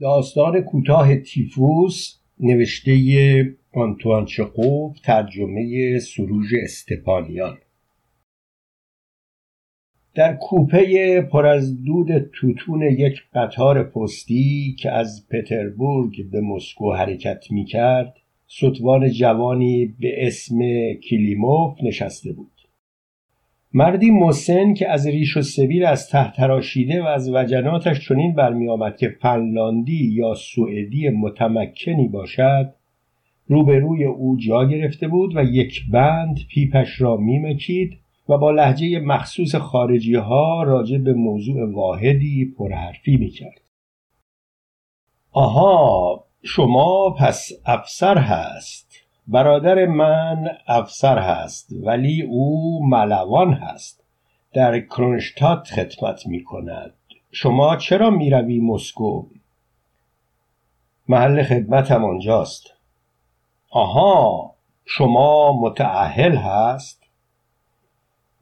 داستان کوتاه تیفوس نوشته آنتوان چخوف ترجمه سروژ استپانیان. در کوپه پر از دود توتون یک قطار پستی که از پتربورگ به مسکو حرکت می کرد ستوان جوانی به اسم کلیموف نشسته بود. مردی مسن که از ریش و سبیل از ته تراشیده و از وجناتش چنین برمیآمد که فنلاندی یا سوئدی متمکنی باشد روبروی او جا گرفته بود و یک بند پیپش را میمکید و با لحجه مخصوص خارجی ها راجع به موضوع واحدی پرحرفی می‌کرد. آها شما پس افسر هست. برادر من افسر هست ولی او ملوان هست. در کرونشتات خدمت می کند شما چرا می روی مسکو؟ محل خدمتم آنجاست. آها شما متعهل هست؟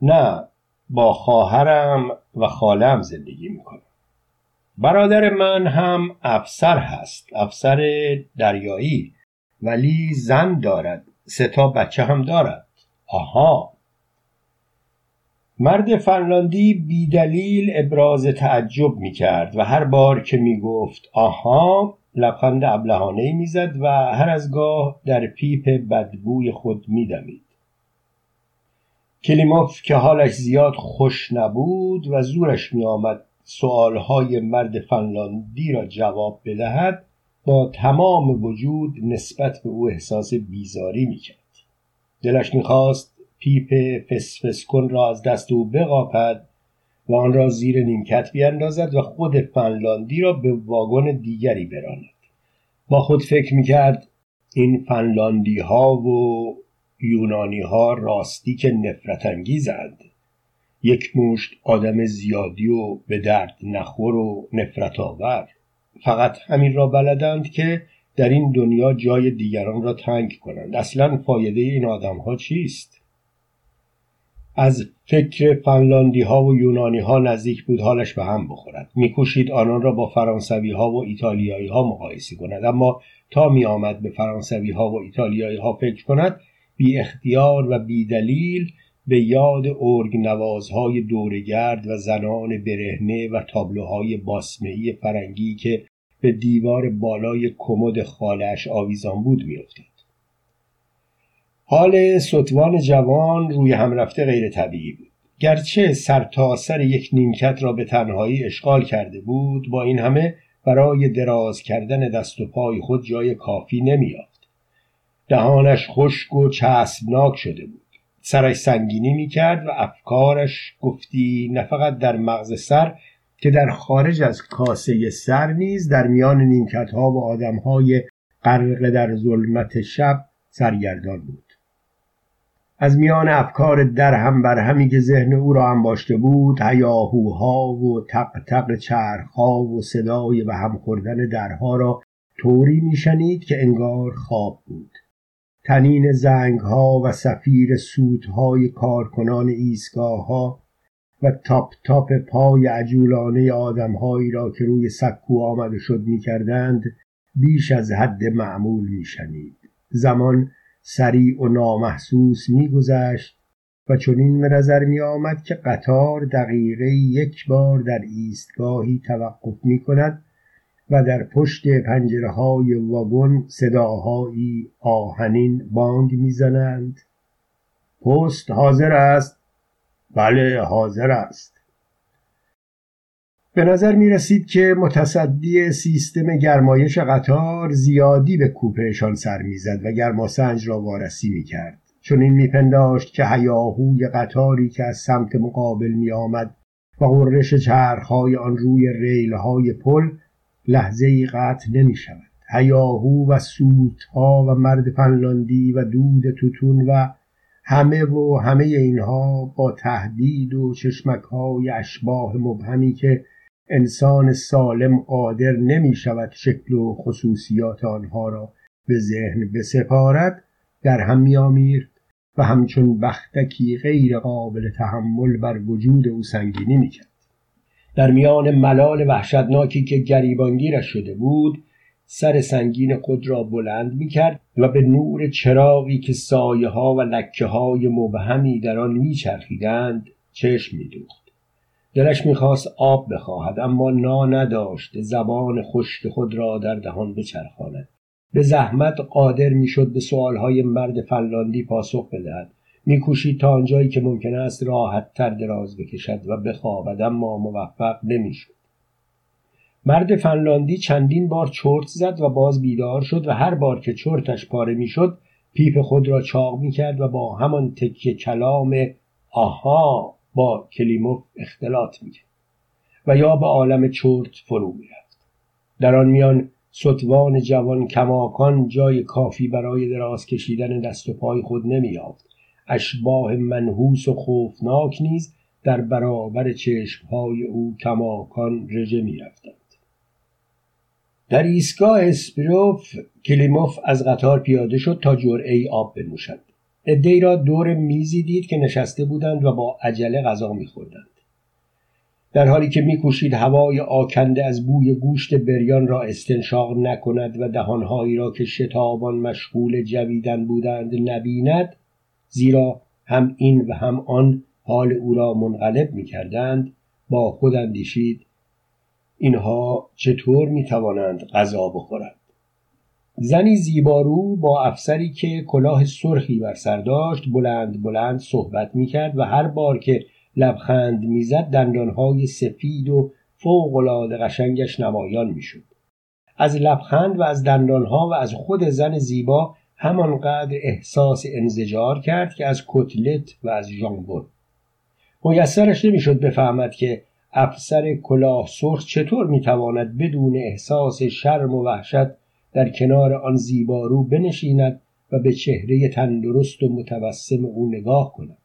نه با خواهرم و خالم زندگی می‌کنم. برادر من هم افسر هست افسر دریایی. ولی زن دارد. سه بچه هم دارد. آها. مرد فنلاندی بیدلیل ابراز تعجب می کرد و هر بار که می گفت آها لبخند ابلهانه می زد و هر از گاه در پیپ بدبوی خود می دمید. کلیموف که حالش زیاد خوش نبود و زورش می آمد سؤالهای مرد فنلاندی را جواب بدهد با تمام وجود نسبت به او احساس بیزاری می‌کرد. دلش می‌خواست پیپ فسفس کن را از دست او بقاپد و آن را زیر نیمکت بیاندازد و خود فنلاندی را به واگن دیگری براند. با خود فکر می‌کرد این فنلاندی ها و یونانی ها راستی که نفرت انگیزند. یک مشت آدم زیادی و به درد نخور و نفرت آور. فقط همین را بلدند که در این دنیا جای دیگران را تنگ کنند. اصلا فایده این آدم ها چیست؟ از فکر فنلاندی ها و یونانی ها نزدیک بود حالش به هم بخورد. میکوشید آنان را با فرانسوی ها و ایتالیایی ها مقایسه کند. اما تا می آمد به فرانسوی ها و ایتالیایی ها فکر کند بی اختیار و بی دلیل به یاد ارگ نوازهای دورگرد و زنان برهنه و تابلوهای باسمهی فرنگی که به دیوار بالای کمد خالش آویزان بود میافتاد. حال ستوان جوان روی هم رفته غیر طبیعی بود. گرچه سر یک نیمکت را به تنهایی اشغال کرده بود با این همه برای دراز کردن دست و پای خود جای کافی نمیافت دهانش خشک و چسبناک شده بود. سرش سنگینی می‌کرد و افکارش گفتی نه فقط در مغز سر که در خارج از کاسه سر نیز در میان نیمکت ها و آدم های غرق در ظلمت شب سرگردان بود. از میان افکار در هم بر همی که ذهن او را انباشته بود هیاهوها و تق تق چرخها و صدای به هم خوردن درها را طوری میشنید که انگار خواب بود. تنین زنگ ها و سفیر های کارکنان ایستگاه ها و تاپ تاپ پای عجولانه آدمهایی را که روی سکو آمده شد می‌کردند بیش از حد معمول میشنید. زمان سریع و نامحسوس میگذشت و چنین به نظر می آمد که قطار دقیقه یک بار در ایستگاهی توقف می کند و در پشت پنجره های واگن صداهایی آهنین بانگ می‌زنند. پست حاضر است؟ بله حاضر است. به نظر می رسید که متصدی سیستم گرمایش قطار زیادی به کوپهشان سر می‌زد و گرماسنج را وارسی می کرد چون این میپنداشت که هیاهوی قطاری که از سمت مقابل می آمد و قررش چرخهای آن روی ریلهای پل لحظه ای قطع نمی شود هیاهو و سوتها و مرد فنلاندی و دود توتون و همه و همه اینها با تهدید و چشمک های اشباه مبهمی که انسان سالم قادر نمی شود شکل و خصوصیات آنها را به ذهن بسپارد در هم میآمیخت و همچون بختکی غیر قابل تحمل بر وجود او سنگینی می‌کرد. در میان ملال وحشتناکی که گریبانگیرش شده بود سر سنگین خود را بلند می کرد و به نور چراغی که سایه ها و لکه های مبهمی در آن می چرخیدند چشم می دوخت. دلش می‌خواست آب بخواهد اما نا نداشت. زبان خشک خود را در دهان بچرخاند. به زحمت قادر می‌شد به سوالهای مرد فنلاندی پاسخ بدهد. میکوشید تا آنجایی که ممکن است راحتتر دراز بکشد و بخوابد اما موفق نمی‌شد. مرد فنلاندی چندین بار چرت زد و باز بیدار شد و هر بار که چرتش پاره می‌شد پیپ خود را چاق می‌کرد و با همان تکه کلام آها با کلیموف اختلاط می‌کرد و یا به عالم چرت فرو می‌رفت. در آن میان ستوان جوان کماکان جای کافی برای دراز کشیدن دست و پای خود نمییافت. اشباه منحوس و خوفناک نیز در برابر چشمهای او کماکان رژه می‌رفتند. در ایستگاه اسپروف کلیموف از قطار پیاده شد تا جرعه آب بنوشد. عدهای را دور میزی دید که نشسته بودند و با عجله غذا میخوردند. در حالی که میکوشید هوای آکنده از بوی گوشت بریان را استنشاق نکند و دهانهایی را که شتابان مشغول جویدن بودند نبیند زیرا هم این و هم آن حال او را منقلب می‌کردند با خود اندیشید اینها چطور می‌توانند غذا بخورند. زنی زیبارو با افسری که کلاه سرخی بر سر داشت بلند بلند صحبت می‌کرد و هر بار که لبخند می‌زد دندانهای سفید و فوقالعاده قشنگش نمایان می‌شد. از لبخند و از دندانها و از خود زن زیبا همانقدر احساس انزجار کرد که از کتلت و از ژامبون میسرش نمی‌شد بفهمد که افسر کلاه سرخ چطور می‌تواند بدون احساس شرم و وحشت در کنار آن زیبارو بنشیند و به چهره تندرست و متوسم او نگاه کند.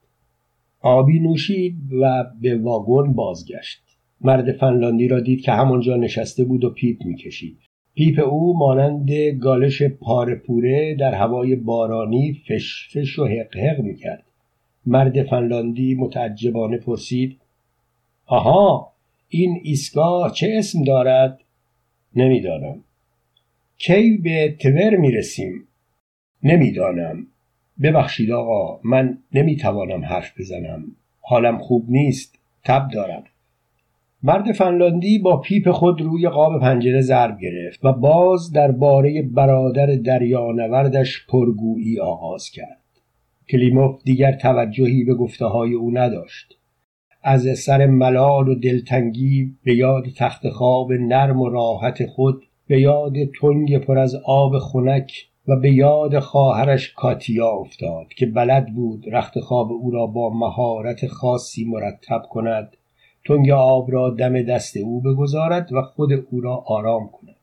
آبی نوشید و به واگن بازگشت. مرد فنلاندی را دید که همانجا نشسته بود و پیپ می‌کشید. پیپ او مانند گالش پاره‌پوره در هوای بارانی فش فش و هق هق می‌کرد. مرد فنلاندی متعجبانه پرسید آها این ایستگاه چه اسم دارد؟ نمی‌دانم. کی به تور می‌رسیم؟ نمی‌دانم. ببخشید آقا من نمی‌توانم حرف بزنم. حالم خوب نیست. تب دارم. مرد فنلاندی با پیپ خود روی قاب پنجره ضرب گرفت و باز درباره برادر دریانوردش پرگویی آغاز کرد. کلیموف دیگر توجهی به گفته های او نداشت. از سر ملال و دلتنگی به یاد تخت خواب نرم و راحت خود به یاد تنگ پر از آب خنک و به یاد خواهرش کاتیا افتاد که بلد بود رخت خواب او را با مهارت خاصی مرتب کند. تنگ آب را دم دست او بگذارد و خود او را آرام کند.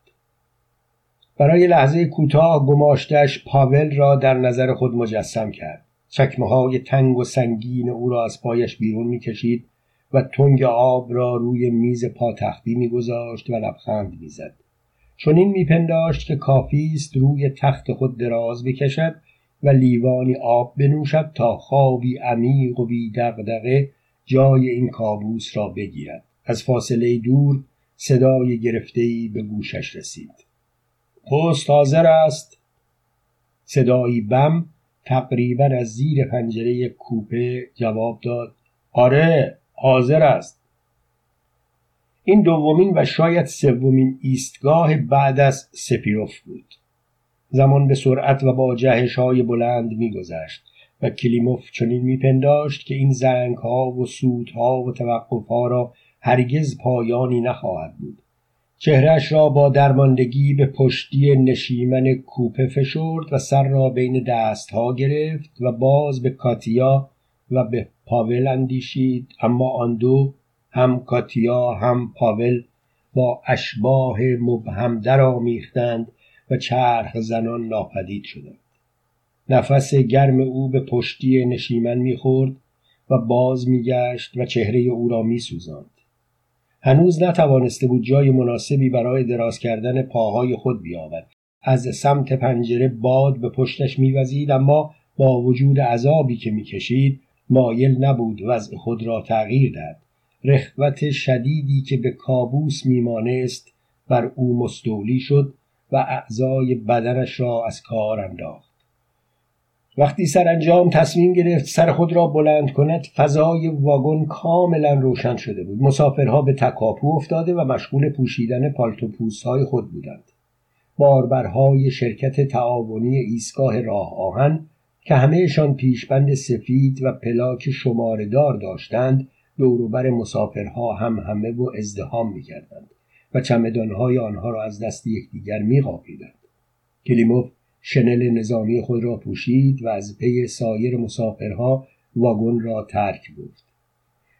برای لحظه کوتاه گماشتش پاول را در نظر خود مجسم کرد. چکمه های تنگ و سنگین او را از پایش بیرون می‌کشید و تنگ آب را روی میز پاتختی میگذاشت و لبخند می‌زد. چنین میپنداشت که کافی است روی تخت خود دراز بکشد و لیوانی آب بنوشد تا خوابی عمیق و بی دغدغه جای این کابوس را بگیرد. از فاصله دور صدای گرفتهای به گوشش رسید. پست حاضر است. صدایی بم تقریبا از زیر پنجره کوپه جواب داد. آره حاضر است. این دومین و شاید سومین ایستگاه بعد از سپیروف بود. زمان به سرعت و با جهش های بلند میگذشت. و کلیموف چنین میپنداشت که این زنگ ها و ها و توقف ها را هرگز پایانی نخواهد بود. چهرش را با درماندگی به پشتی نشیمن کوپه فشرد و سر را بین ها گرفت و باز به کاتیا و به پاول اندیشید اما آن دو هم کاتیا هم پاول با اشباه مبهم درآمیختند و چرخ زنان ناپدید شدند. نفس گرم او به پشتی نشیمن می‌خورد و باز میگشت و چهره او را میسوزاند. هنوز نتوانسته بود جای مناسبی برای دراز کردن پاهای خود بیابد. از سمت پنجره باد به پشتش میوزید اما با وجود عذابی که می‌کشید مایل نبود وضع خود را تغییر دهد. رخوت شدیدی که به کابوس میمانست بر او مستولی شد و اعضای بدنش را از کار انداخت. وقتی سرانجام تصمیم گرفت سر خود را بلند کند فضای واگن کاملا روشن شده بود. مسافرها به تکاپو افتاده و مشغول پوشیدن پالتو های خود بودند. باربرهای شرکت تعاونی ایستگاه راه آهن که همهشان پیشبند سفید و پلاک شماردار داشتند دوروبر مسافرها هم همه و ازدهام می‌کردند و چمدانهای آنها را از دست یکدیگر میقاپیدند. کلیموف شنل نظامی خود را پوشید و از پی سایر مسافرها واگن را ترک گفت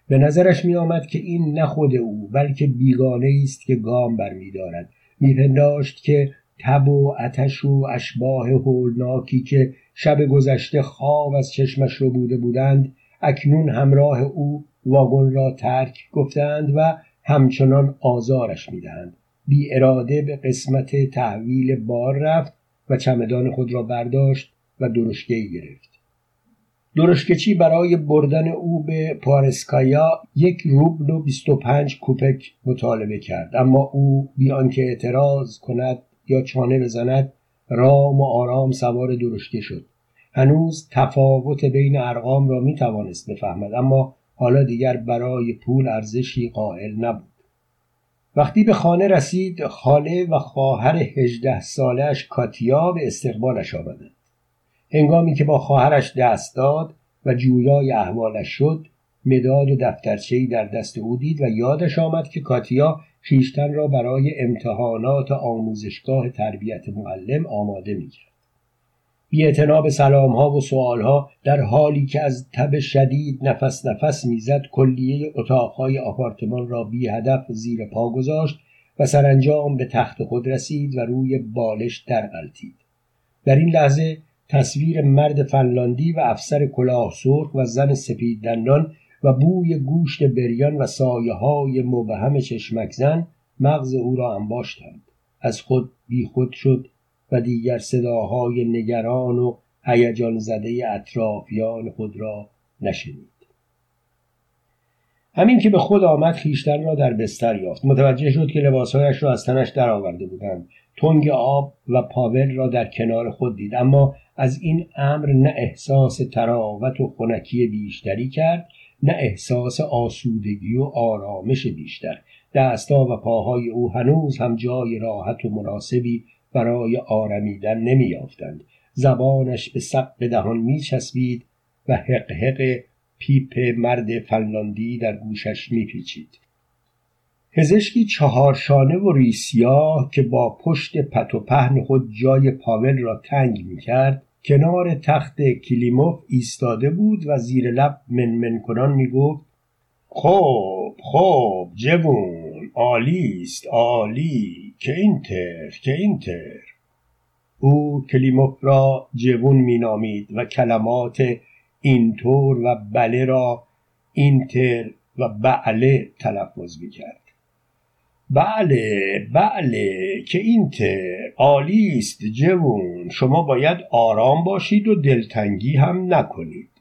به نظرش می آمد که این نه خود او بلکه بیگانه است که گام برمیدارد میپنداشت که تب و اتش و اشباه هولناکی که شب گذشته خواب از چشمش رو بوده بودند اکنون همراه او واگن را ترک گفتند و همچنان آزارش می‌دهند. بی اراده به قسمت تحویل بار رفت و چمدان خود را برداشت و درشکه گرفت. درشکچی برای بردن او به پارسکایا یک روبل و بیست و پنج کوپک مطالبه کرد. اما او بیان که اعتراض کند یا چانه بزند رام و آرام سوار درشکه شد. هنوز تفاوت بین ارقام را می توانست بفهمد اما حالا دیگر برای پول ارزشی قائل نبود. وقتی به خانه رسید خاله و خواهر هجده سالش کاتیا به استقبالش آمدند. هنگامی که با خواهرش دست داد و جویای احوالش شد مداد و دفترچهای در دست او دید و یادش آمد که کاتیا خیشتن را برای امتحانات آموزشگاه تربیت معلم آماده می‌کرد بی به سلام ها و سوال ها در حالی که از تب شدید نفس نفس می‌زد کلیه اتاقهای آپارتمان را بی هدف زیر پا گذاشت و سرانجام به تخت خود رسید و روی بالش در غلطید در این لحظه تصویر مرد فنلاندی و افسر کلاه سرخ و زن سپید دندان و بوی گوشت بریان و سایه های مبهم چشمک زن مغز او را انباشتند. از خود بی خود شد و دیگر صداهای نگران و هیجان زده اطرافیان خود را نشنید. همین که به خود آمد خیشتن را در بستر یافت. متوجه شد که لباسهایش را از تنش درآورده بودند. تنگ آب و پاول را در کنار خود دید. اما از این امر نه احساس تراوت و خنکی بیشتری کرد نه احساس آسودگی و آرامش بیشتر. دستا و پاهای او هنوز هم جای راحت و مناسبی برای آرمیدن نمیافتند زبانش به سقف دهان میچسبید و حق پیپ مرد فنلاندی در گوشش میپیچید. پزشکی چهارشانه و ریسیاه که با پشت پت و پهن خود جای پاول را تنگ می‌کرد کنار تخت کلیموف ایستاده بود و زیر لب منمن کنان می‌گفت خب خب جوون عالی است عالی. که اینتر که اینتر او کلیموف را جوون مینامید و کلمات اینطور و بله را اینتر و بله تلفظ می‌کرد. بله بله که اینتر عالی است جوون. شما باید آرام باشید و دلتنگی هم نکنید.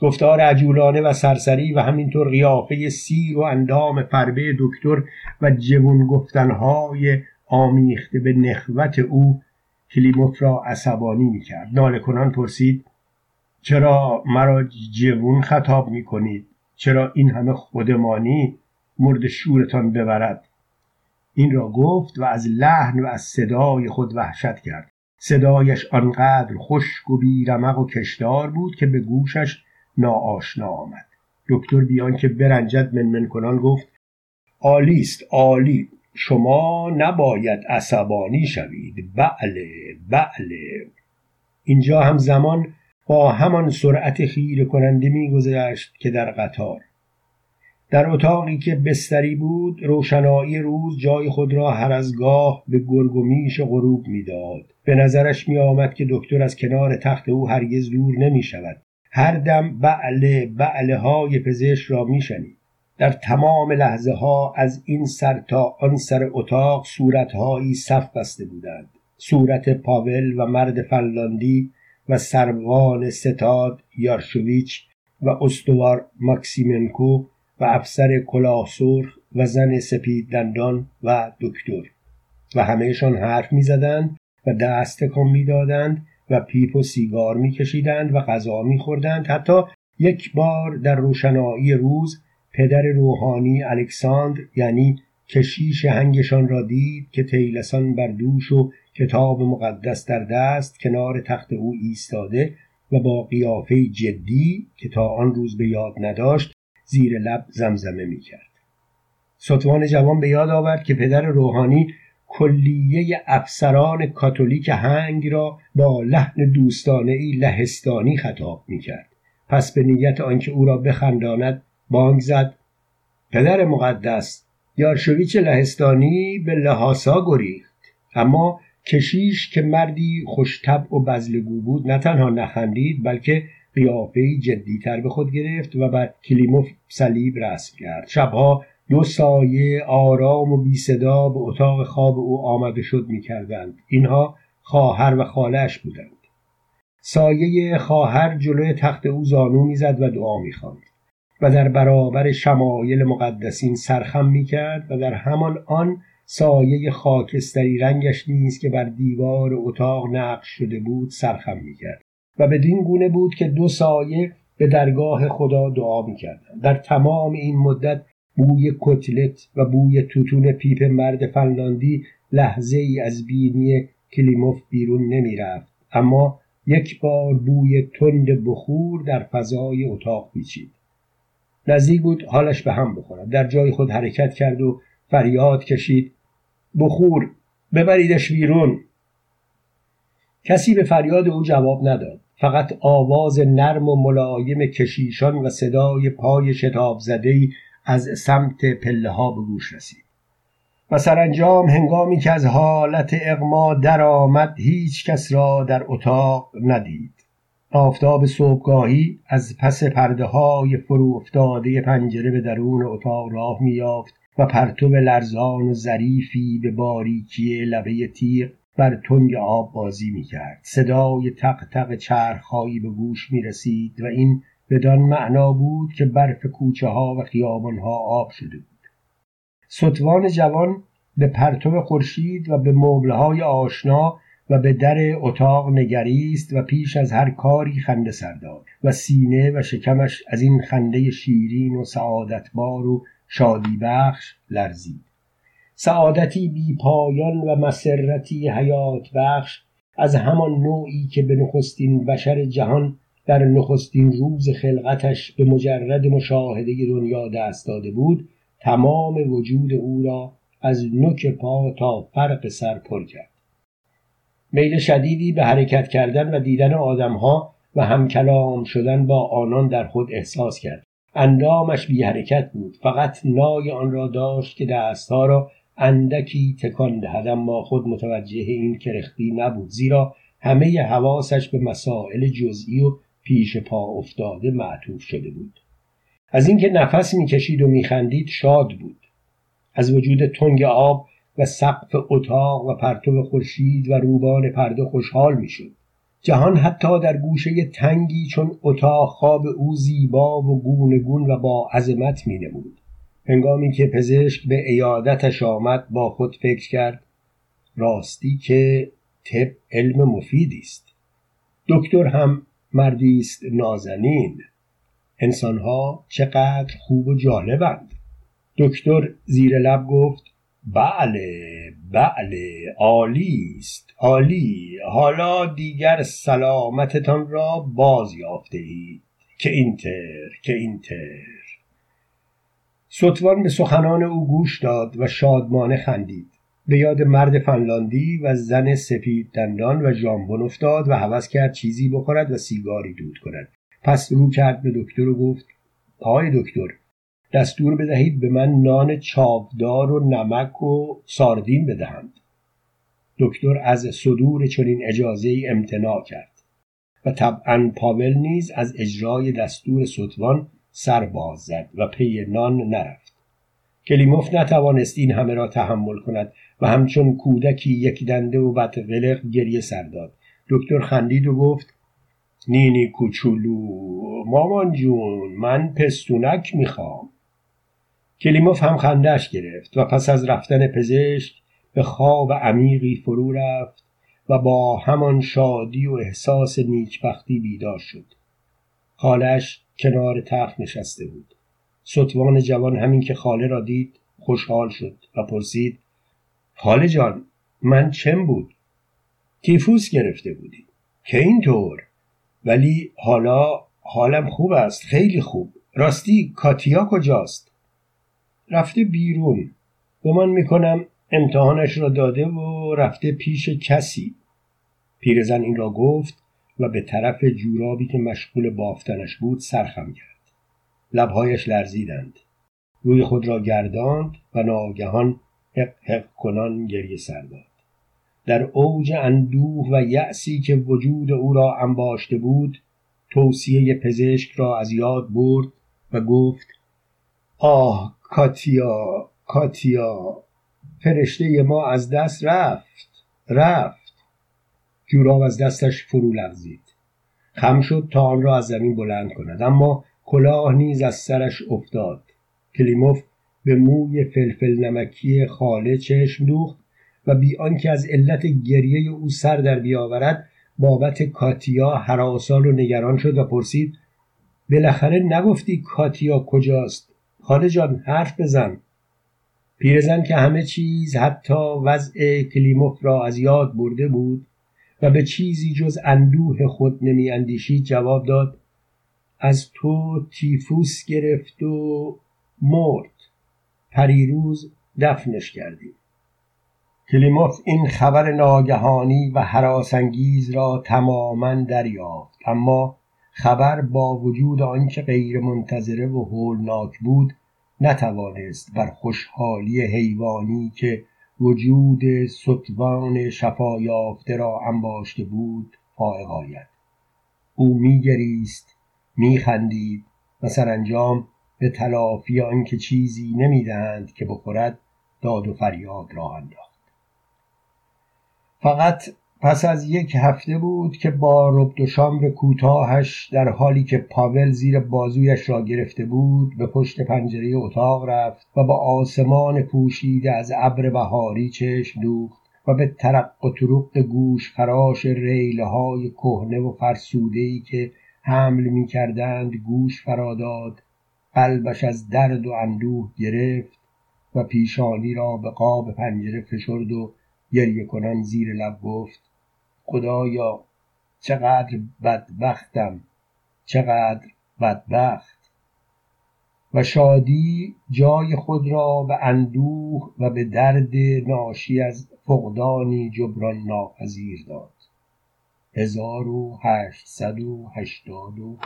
گفتار عجولانه و سرسری و همینطور قیافه سیر و اندام فربه دکتر و جوون گفتنهای آمیخته به نخوت او کلیموف را عصبانی می‌کرد. ناله کنان پرسید چرا مرا جوون خطاب می‌کنید؟ چرا این همه خودمانی مرد شورتان ببرد؟ این را گفت و از لحن و از صدای خود وحشت کرد. صدایش آنقدر خشک و بیرمق و کشدار بود که به گوشش ناآشنا آمد. دکتر بیان که برنجد منمن کنان گفت عالی است عالی. شما نباید عصبانی شوید. بله بله. اینجا هم زمان با همان سرعت خیره کننده میگذشت که در قطار. در اتاقی که بستری بود روشنایی روز جای خود را هر از گاه به گرگ و میش غروب می‌داد. به نظرش می آمد که دکتر از کنار تخت او هرگز دور نمی شود هر دم بعله بعله های پزشک را می شنید. در تمام لحظه ها از این سر تا آن سر اتاق صورتهایی صف بسته بودند صورت پاول و مرد فنلاندی و سروان ستاد یارشویچ و استوار ماکسیمنکو و افسر کلاه سرخ و زن سپید دندان و دکتر و همهشان حرف می‌زدند و دست تکان می‌دادند و پیپ و سیگار میکشیدند و غذا میخوردند حتی یک بار در روشنایی روز پدر روحانی الکساندر یعنی کشیش هنگشان را دید که تیلسان بر دوش و کتاب مقدس در دست کنار تخت او ایستاده و با قیافه جدی که تا آن روز به یاد نداشت زیر لب زمزمه می کرد. سطوان جوان به یاد آورد که پدر روحانی کلیه افسران کاتولیک هنگ را با لحن دوستانه ای لهستانی خطاب می کرد. پس به نیت آنکه او را بخنداند بانگ زد پدر مقدس یارشویچ لهستانی به لحاسا گریخت اما کشیش که مردی خوشتب و بزلگو بود نه تنها نخندید بلکه قیافه جدیتر به خود گرفت و بر کلیموف صلیب رسم کرد شبها دو سایه آرام و بی صدا به اتاق خواب او آمده شد می کردند. اینها خواهر و خالش بودند. سایه خواهر جلوی تخت او زانو می‌زد و دعا می‌خواند. و در برابر شمایل مقدسین سرخم می‌کرد و در همان آن سایه خاکستری رنگش نیز که بر دیوار اتاق نقش شده بود سرخم می‌کرد. و بدین گونه بود که دو سایه به درگاه خدا دعا می‌کردند. در تمام این مدت بوی کتلت و بوی توتون پیپ مرد فنلاندی لحظه ای از بینی کلیموف بیرون نمی‌رفت. اما یک بار بوی تند بخور در فضای اتاق پیچید. نزدیک بود حالش به هم بخورد. در جای خود حرکت کرد و فریاد کشید. بخور ببریدش بیرون. کسی به فریاد او جواب نداد. فقط آواز نرم و ملایم کشیشان و صدای پای شتاب زده از سمت پله ها به گوش رسید. و سرانجام هنگامی که از حالت اغما درآمد هیچ کس را در اتاق ندید. آفتاب صبحگاهی از پس پرده های فرو افتاده پنجره به درون اتاق راه میافت و پرتو لرزان و ظریفی به باریکی لبه تیغ بر تنگ آب بازی می‌کرد. صدای تق تق چرخهایی به گوش می رسید و این بدان معنا بود که برف کوچه ها و خیابان ها آب شده بود. ستوان جوان به پرتو خورشید و به مبلهای آشنا و به در اتاق نگریست و پیش از هر کاری خنده سرداد و سینه و شکمش از این خنده شیرین و سعادتبار و شادی بخش لرزید. سعادتی بی پایان و مسرتی حیات بخش از همان نوعی که به نخستین بشر جهان در نخستین روز خلقتش به مجرد مشاهده دنیا دست داده بود تمام وجود او را از نوک پا تا فرق سر پر کرد. میل شدیدی به حرکت کردن و دیدن آدمها و همکلام شدن با آنان در خود احساس کرد. اندامش بی حرکت بود فقط نای آن را داشت که دستها را اندکی تکان دهد اما خود متوجه این کرختی نبود زیرا همه حواسش به مسائل جزئی و پیش پا افتاده معطوف شده بود. از اینکه نفس می‌کشید و میخندید شاد بود. از وجود تنگ آب و سقف اتاق و پرتو خورشید و روبان پرده خوشحال می‌شد. جهان حتی در گوشه تنگی چون اتاق خواب او زیبا و گونگون و با عظمت مینمود. هنگامی که پزشک به ایادتش آمد با خود فکر کرد راستی که طب علم مفیدی است. دکتر هم مردی است نازنین. انسانها چقدر خوب و جالبند. دکتر زیر لب گفت بله بله عالی است عالی. حالا دیگر سلامتتان را باز یافته اید که اینتر که اینتر. ستوان به سخنان او گوش داد و شادمانه خندید. به یاد مرد فنلاندی و زن سپید دندان و ژامبون افتاد و هوس کرد چیزی بخورد و سیگاری دود کند. پس رو کرد به دکتر و گفت آقای دکتر دستور بدهید به من نان چاودار و نمک و ساردین بدهند دکتر از صدور چنین اجازه ای امتناع کرد و طبعا پاول نیز از اجرای دستور ستوان سر باز زد و پی نان نرفت. کلیموف نتوانست این همه را تحمل کند و همچون کودکی یک دنده و بدقلق گریه سر داد. دکتر خندید و گفت نینی کوچولو مامان جون من پستونک می‌خوام. کلیموف هم خندش گرفت و پس از رفتن پزشک به خواب عمیقی فرو رفت و با همان شادی و احساس نیکبختی بیدار شد. خالش کنار تخت نشسته بود. ستوان جوان همین که خاله را دید خوشحال شد و پرسید خاله جان من چم بود؟ تیفوس گرفته بودی. که اینطور؟ ولی حالا حالم خوب است خیلی خوب. راستی کاتیا کجاست؟ رفته بیرون. گمان می‌کنم امتحانش را داده و رفته پیش کسی. پیرزن این را گفت و به طرف جورابی که مشغول بافتنش بود سرخم کرد لبهایش لرزیدند. روی خود را گرداند و ناگهان حق حق کنان گریه سر داد. در اوج اندوه و یأسی که وجود او را انباشته بود توصیه پزشک را از یاد برد و گفت آه کاتیا کاتیا فرشته ما از دست رفت رفت. جوراب از دستش فرو لغزید. خم شد تا آن را از زمین بلند کند. اما کلاه نیز از سرش افتاد. کلیموف به موی فلفل نمکی خاله چشم دوخت و بی آنکه از علت گریه او سر در بیاورد بابت کاتیا حراسان و نگران شد و پرسید بالاخره نگفتی کاتیا کجاست؟ خاله جان حرف بزن. پیرزن که همه چیز حتی وضع کلیموف را از یاد برده بود و به چیزی جز اندوه خود نمی اندیشید جواب داد از تو تیفوس گرفت و مرد. پریروز دفنش کردیم. کلیموف این خبر ناگهانی و حراسانگیز را تماما دریافت. اما خبر با وجود آنکه غیر منتظره و هولناک بود نتوانست بر خوشحالی حیوانی که وجود ستوان شفا یافته را انباشته بود فائق آید. او میگریست میخندید و سرانجام به تلافی آنکه چیزی نمی‌دهند که بخورد داد و فریاد راه انداخت. فقط پس از یک هفته بود که با ربد و شامر کوتاهش در حالی که پاول زیر بازویش را گرفته بود به پشت پنجره اتاق رفت و با آسمان پوشیده از ابر بهاری چشم دوخت و به ترق و ترق گوش خراش ریله های کهنه و فرسوده که حمل می کردند گوش فراداد قلبش از درد و اندوه گرفت و پیشانی را به قاب پنجره فشرد و گریه کنان زیر لب گفت خدایا چقدر بدبختم چقدر بدبخت. و شادی جای خود را به اندوه و به درد ناشی از فقدانی جبران ناپذیر داد. 1887